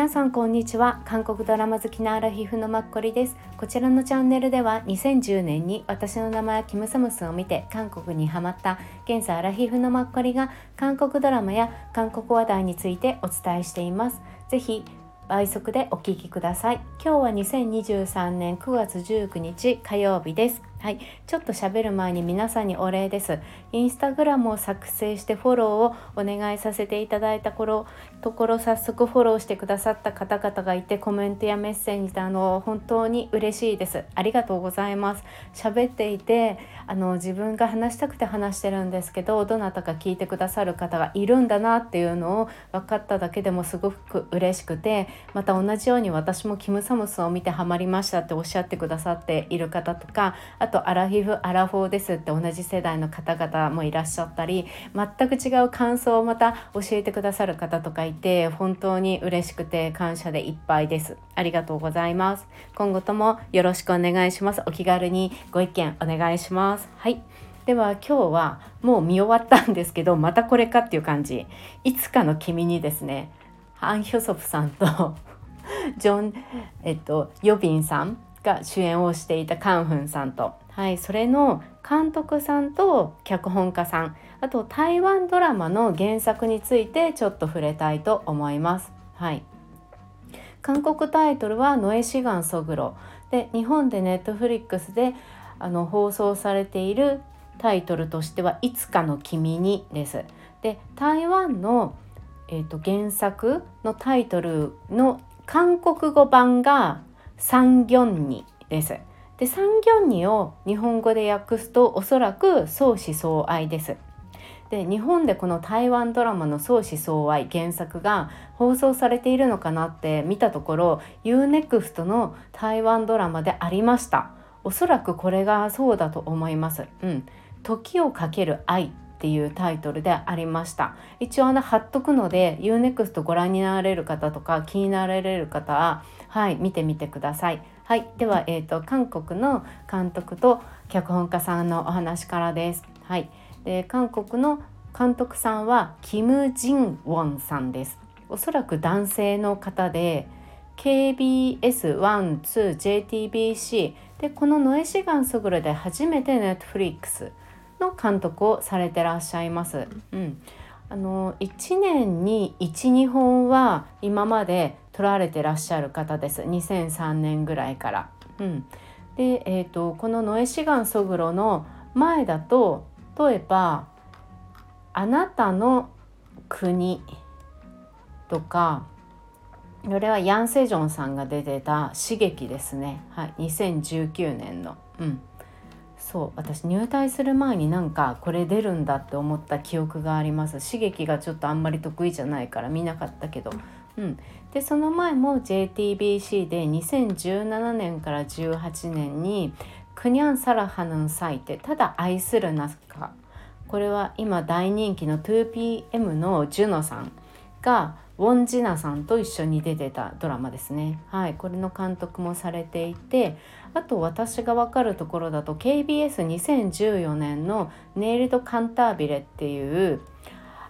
皆さんこんにちは。韓国ドラマ好きなアラヒフのマッコリです。こちらのチャンネルでは2010年に私の名前はキムサムスを見て韓国にハマった現在アラヒフのマッコリが韓国ドラマや韓国話題についてお伝えしています。ぜひ倍速でお聞きください。今日は2023年9月19日火曜日です。はい、ちょっと喋る前に皆さんにお礼です。インスタグラムを作成してフォローをお願いさせていただいた頃ところ早速フォローしてくださった方々がいてコメントやメッセージであの本当に嬉しいです。ありがとうございます。喋っていてあの自分が話したくて話してるんですけどどなたか聞いてくださる方がいるんだなっていうのを分かっただけでもすごく嬉しくてまた同じように私もキムサムスを見てハマりましたっておっしゃってくださっている方とかあとアラヒフアラフォーですって同じ世代の方々もいらっしゃったり全く違う感想をまた教えてくださる方とかいて本当に嬉しくて感謝でいっぱいです。ありがとうございます。今後ともよろしくお願いします。お気軽にご意見お願いします。はい。では今日はもう見終わったんですけどまたこれかっていう感じ。いつかの君にですねハン・ヒョソプさんとジョン、えっと、ヨビンさんが主演をしていたカンフンさんと、はい、それの監督さんと脚本家さんあと台湾ドラマの原作についてちょっと触れたいと思います。はい、韓国タイトルは「ノエシガンソグロ」で日本でネットフリックスであの放送されているタイトルとしては「いつかの君に」です。で台湾の、えーと原作のタイトルの韓国語版が三ギョンニです。で三ギョンニを日本語で訳すとおそらく相思相愛です。で日本でこの台湾ドラマの相思相愛原作が放送されているのかなって見たところ UNEXT の台湾ドラマでありましたおそらくこれがそうだと思いますうん時をかける愛っていうタイトルでありました一応あの貼っとくので UNEXT ご覧になられる方とか気になられる方ははい見てみてください。はい、では、えーと、韓国の監督と脚本家さんのお話からです。はい、で韓国の監督さんはキム・ジンウォンさんです。おそらく男性の方で KBS12JTBC でこのノエシガンソグルで初めて Netflix の監督をされてらっしゃいます。うん、あの1年に12本は今まで撮られてらっしゃる方です。2003年ぐらいから。うん、で、えーと、このノエシガンソグロの前だと例えば「あなたの国」とかこれはヤン・セジョンさんが出てた「刺激」ですね、はい、2019年の。うん。そう私入隊する前になんかこれ出るんだって思った記憶があります。刺激がちょっとあんまり得意じゃないから見なかったけど。うん、でその前も JTBC で2017年から18年に「クニャンサラハヌンサイテただ愛するなか」これは今大人気の 2PM のジュノさんがウォン・ジナさんと一緒に出てたドラマですね。はい、これの監督もされていてあと私が分かるところだと KBS2014 年の「ネイルド・カンタービレ」っていう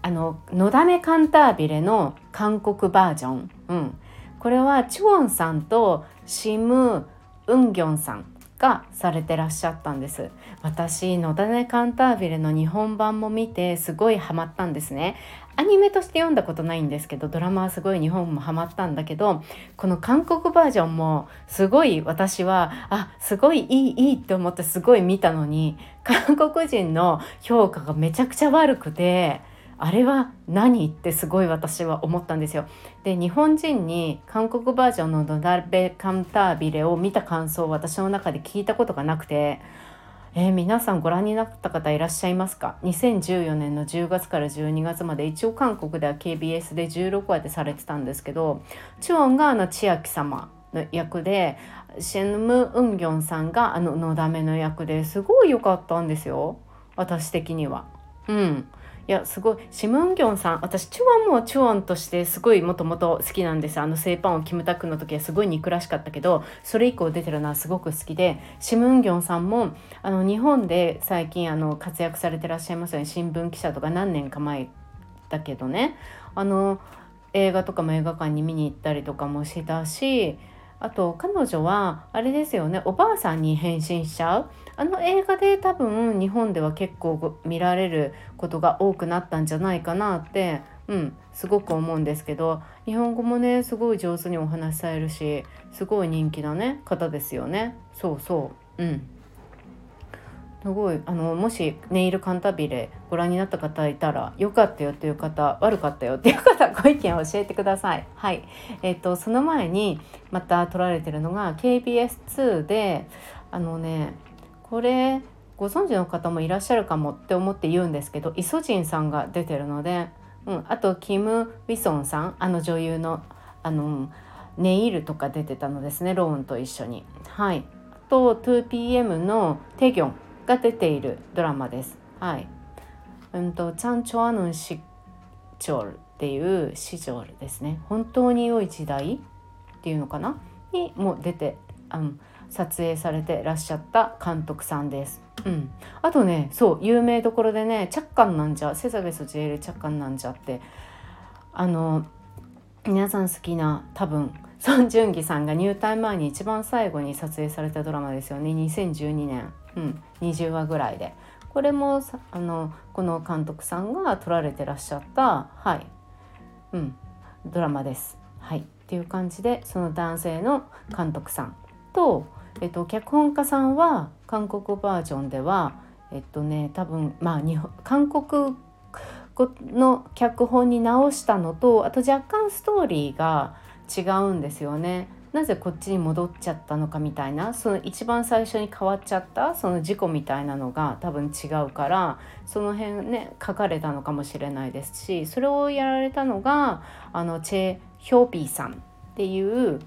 あの「のだめカンタービレ」の韓国バージョン、うん、これはチュウォンさんとシム・ウンギョンさん。がされてらっしゃったんです私のだめカンタービレの日本版も見てすごいハマったんですねアニメとして読んだことないんですけどドラマはすごい日本もハマったんだけどこの韓国バージョンもすごい私はあすごいいいいいって思ってすごい見たのに韓国人の評価がめちゃくちゃ悪くて。あれは何ってすごい私は思ったんですよ。で日本人に韓国バージョンの「ドナルベ・カンタービレ」を見た感想を私の中で聞いたことがなくて、えー、皆さんご覧になった方いらっしゃいますか？2014年の10月から12月まで一応韓国では KBS で16話でされてたんですけどチュオンがあの千秋様の役でシェンム・ウンギョンさんがあののだめの役ですごい良かったんですよ私的には。うんいやすごい。シムンギョンさん私チュワンもチュワンとしてすごいもともと好きなんです。あのセイパンをキムタクの時はすごい憎らしかったけどそれ以降出てるのはすごく好きでシムンギョンさんもあの日本で最近あの活躍されてらっしゃいますよね。新聞記者とか何年か前だけどね。あの映画とかも映画館に見に行ったりとかもしてたしあと彼女はあれですよねおばあさんに変身しちゃう。あの映画で多分日本では結構見られることが多くなったんじゃないかなってうんすごく思うんですけど日本語もねすごい上手にお話しされるしすごい人気なね方ですよね。そうそう。うん。すごい。あのもしネイルカンタビレご覧になった方いたら良かったよっていう方悪かったよっていう方ご意見を教えてください。はい。えーと、その前にまた撮られてるのが KBS2 であのねこれご存知の方もいらっしゃるかもって思って言うんですけどイソジンさんが出てるので、うん、あとキム・ウィソンさんあの女優のあのネイルとか出てたのですねローンと一緒に。はいあと 2PM のテギョンが出ているドラマです。はい。うんとチャンチョアヌンシチョールっていうシジョールですね。本当に良い時代っていうのかな？にも出て、うん、撮影されてらっしゃった監督さんです。うん、あとねそう有名どころでね「チャッカンなんじゃセサベスジェールチャッカンなんじゃ」ってあの皆さん好きな多分ソン・ジュンギさんが入隊前に一番最後に撮影されたドラマですよね。2012年うん、20話ぐらいで。これもあのこの監督さんが撮られてらっしゃったはい、うん、ドラマです。はい、っていう感じでその男性の監督さんと、えっと、脚本家さんは韓国バージョンではえっとね多分まあ日本韓国の脚本に直したのとあと若干ストーリーが違うんですよね。なぜこっちに戻っちゃったのかみたいなその一番最初に変わっちゃったその事故みたいなのが多分違うからその辺ね書かれたのかもしれないですしそれをやられたのがあのチェ・ヒョーピーさんっていう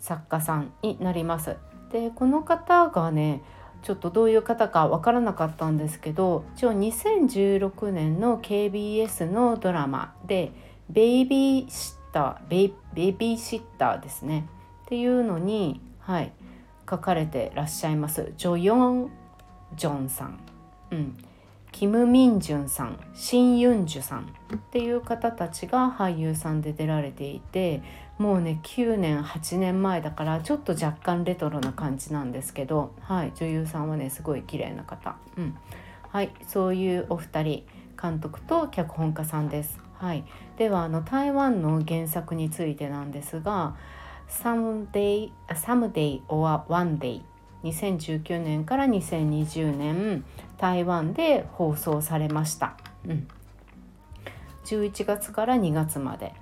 作家さんになります。でこの方がねちょっとどういう方か分からなかったんですけど一応2016年の KBS のドラマで「ベイビーターベビーシッターですね。っていうのに、はい、書かれてらっしゃいます。ジョヨン・ジョンさん、うん、キム・ミンジュンさんシン・ユンジュさんっていう方たちが俳優さんで出られていてもうね9年8年前だからちょっと若干レトロな感じなんですけど、はい、女優さんはねすごい綺麗な方、うん、はいそういうお二人監督と脚本家さんです。はい、ではあの台湾の原作についてなんですが「Someday, Someday or One Day」2019年から2020年台湾で放送されました。うん、11月から2月まで。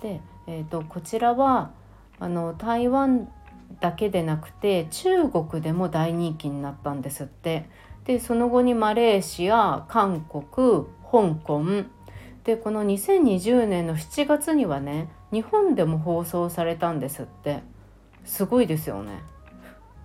で、えーと、こちらはあの台湾だけでなくて中国でも大人気になったんですって。でその後にマレーシア韓国香港でこの2020年の7月にはね日本でも放送されたんですってすごいですよね。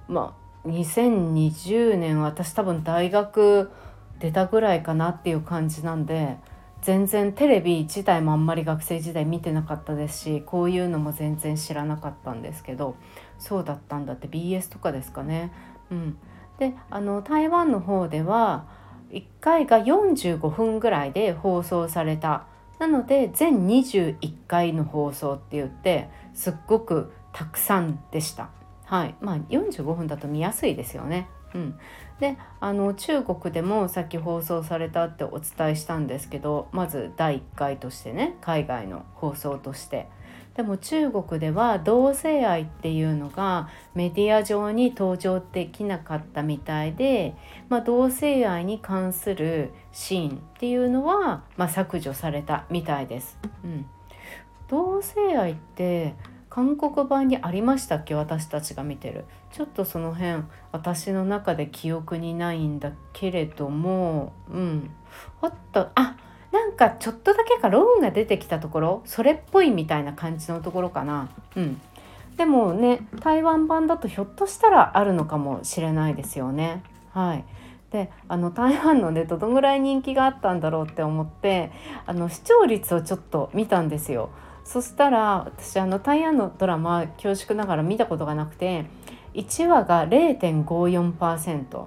まあ2020年私多分大学出たぐらいかなっていう感じなんで全然テレビ自体もあんまり学生時代見てなかったですしこういうのも全然知らなかったんですけどそうだったんだって BS とかですかね。うん、であの台湾の方では1回が45分ぐらいで放送されたなので全21回の放送って言ってすっごくたくさんでした。はいまあ、45分だと見やすいですよね。うん、であの中国でもさっき放送されたってお伝えしたんですけどまず第1回としてね海外の放送として。でも中国では同性愛っていうのがメディア上に登場できなかったみたいで、まあ、同性愛に関するシーンっていうのは、まあ、削除されたみたいです。うん、同性愛って韓国版にありましたっけ？私たちが見てる。ちょっとその辺私の中で記憶にないんだけれどもうん。あった。あなんかちょっとだけかローンが出てきたところ？それっぽいみたいな感じのところかな。うん。でもね台湾版だとひょっとしたらあるのかもしれないですよね。はい。であの台湾のねどのぐらい人気があったんだろうって思ってあの視聴率をちょっと見たんですよ。そしたら私あの台湾のドラマ恐縮ながら見たことがなくて1話が0.54%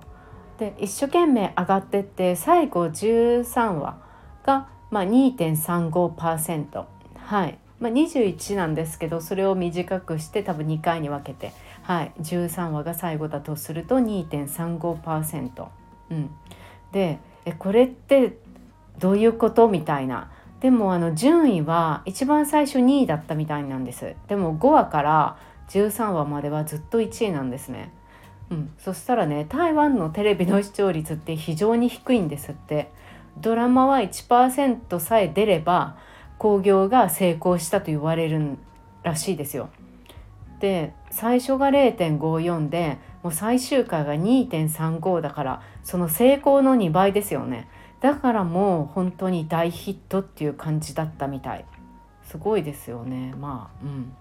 で一生懸命上がってって最後13話が、まあ、2.35%、はい、まあ、21なんですけどそれを短くして多分2回に分けて、はい、13話が最後だとすると2.35%。うん、でえこれってどういうこと？みたいな。でもあの順位は一番最初2位だったみたいなんですでも5話から13話まではずっと1位なんですね。うん、そしたらね台湾のテレビの視聴率って非常に低いんですってドラマは1%さえ出れば興行が成功したと言われるらしいですよ。で最初が0.54でもう最終回が2.35だからその成功の2倍ですよねだからもう本当に大ヒットっていう感じだったみたい。すごいですよね。まあうん。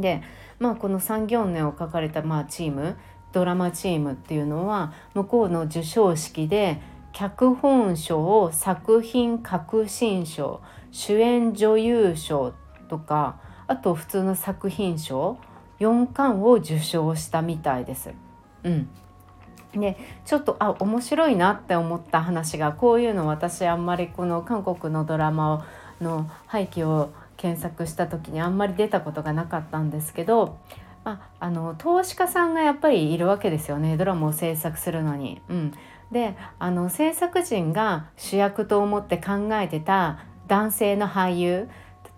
でまあこの産業年を書かれたまあチームドラマチームっていうのは向こうの授賞式で脚本賞作品革新賞主演女優賞とかあと普通の作品賞4冠を受賞したみたいです。うん、でちょっとあ面白いなって思った話がこういうの私あんまりこの韓国のドラマの背景を検索した時にあんまり出たことがなかったんですけどまあ、あの投資家さんがやっぱりいるわけですよねドラマを制作するのに。うん、であの制作陣が主役と思って考えてた男性の俳優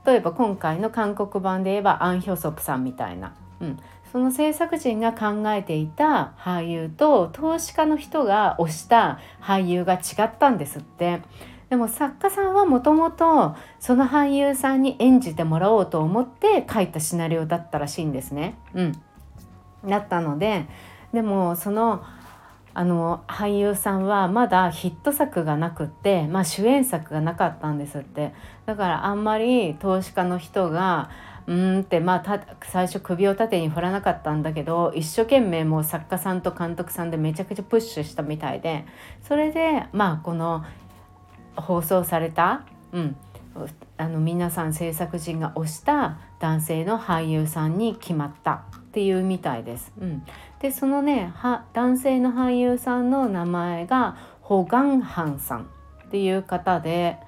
例えば今回の韓国版で言えばアン・ヒョソプさんみたいな、うん、その制作陣が考えていた俳優と投資家の人が推した俳優が違ったんですって。でも作家さんはもともとその俳優さんに演じてもらおうと思って書いたシナリオだったらしいんですね。うん、だったのででもそのあの俳優さんはまだヒット作がなくって、まあ、主演作がなかったんですってだからあんまり投資家の人がうんってまあ最初首を縦に振らなかったんだけど一生懸命もう作家さんと監督さんでめちゃくちゃプッシュしたみたいでそれでまあこの放送された、うん、あの皆さん制作陣が推した男性の俳優さんに決まったっていうみたいです。うん、でそのね男性の俳優さんの名前がホガンハンさんっていう方で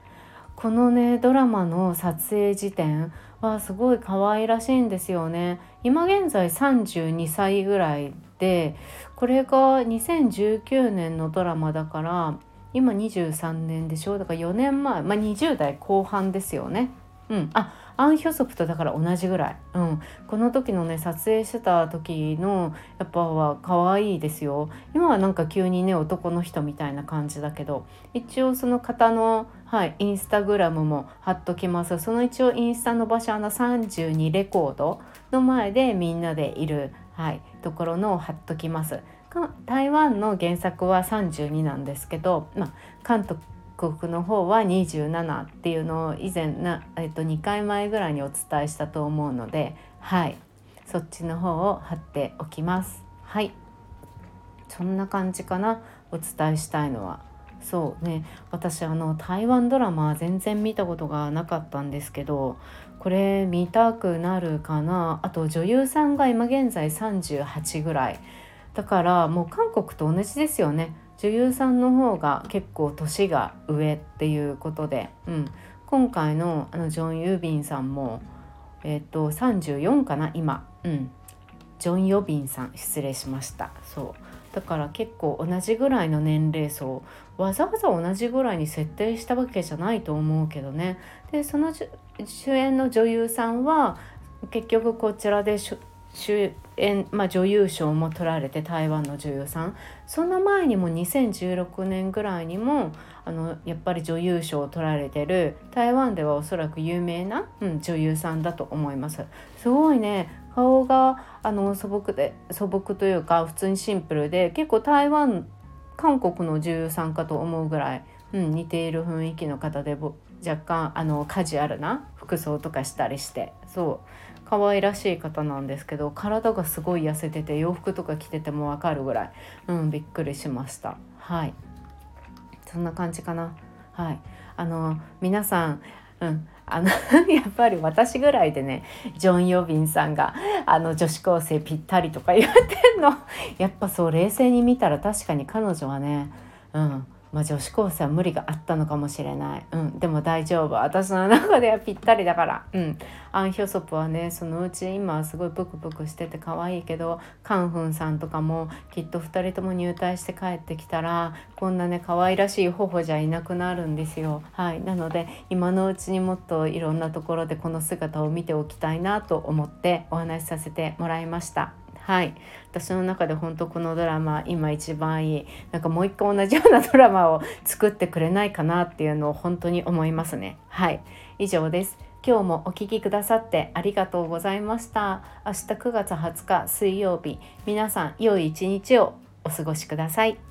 このねドラマの撮影時点はすごい可愛らしいんですよね。今現在32歳ぐらいでこれが2019年のドラマだから今23年でしょ？だから4年前、まあ、20代後半ですよね。うん、あアン・ヒョソプとだから同じぐらい、うん、この時のね撮影してた時のやっぱは可愛いですよ。今はなんか急にね男の人みたいな感じだけど一応その方の、はい、インスタグラムも貼っときます。その一応インスタの場所あの32レコードの前でみんなでいる、はい、ところのを貼っときます。台湾の原作は32なんですけど、まあ、韓国の方は27っていうのを以前な、えっと、2回前ぐらいにお伝えしたと思うのではい。そっちの方を貼っておきます。はい。そんな感じかな。お伝えしたいのは。そうね。私あの台湾ドラマ全然見たことがなかったんですけどこれ見たくなるかな。あと女優さんが今現在38ぐらい。だからもう韓国と同じですよね。女優さんの方が結構年が上っていうことで、うん、今回のあのジョン・ユービンさんも、えーと、34かな今、うん、ジョン・ヨビンさん失礼しました。そう。だから結構同じぐらいの年齢層わざわざ同じぐらいに設定したわけじゃないと思うけどね。でその主演の女優さんは結局こちらで主演、まあ、女優賞も取られて台湾の女優さん。その前にも2016年ぐらいにもあのやっぱり女優賞を取られてる台湾ではおそらく有名な、うん、女優さんだと思います。すごいね。顔があの素朴で素朴というか普通にシンプルで結構台湾韓国の女優さんかと思うぐらい、うん、似ている雰囲気の方で若干あのカジュアルな服装とかしたりして。そう。可愛らしい方なんですけど体がすごい痩せてて洋服とか着てても分かるぐらい、うん、びっくりしました。はい。そんな感じかな。はい。あの皆さんうんあの やっぱり私ぐらいでねジョン・ヨビンさんがあの女子高生ぴったりとか言ってんの。やっぱそう冷静に見たら確かに彼女はね、うん、まあ、女子高生は無理があったのかもしれない、うん、でも大丈夫。私の中ではぴったりだから、うん、アン・ヒョソプはねそのうち今はすごいブクブクしてて可愛いけどカンフンさんとかもきっと2人とも入隊して帰ってきたらこんなね可愛らしい頬じゃいなくなるんですよ。はい、なので今のうちにもっといろんなところでこの姿を見ておきたいなと思ってお話しさせてもらいました。はい。私の中で本当このドラマ今一番いい。なんかもう一回同じようなドラマを作ってくれないかなっていうのを本当に思いますね。はい。以上です。今日もお聴きくださってありがとうございました。明日9月20日水曜日皆さん良い一日をお過ごしください。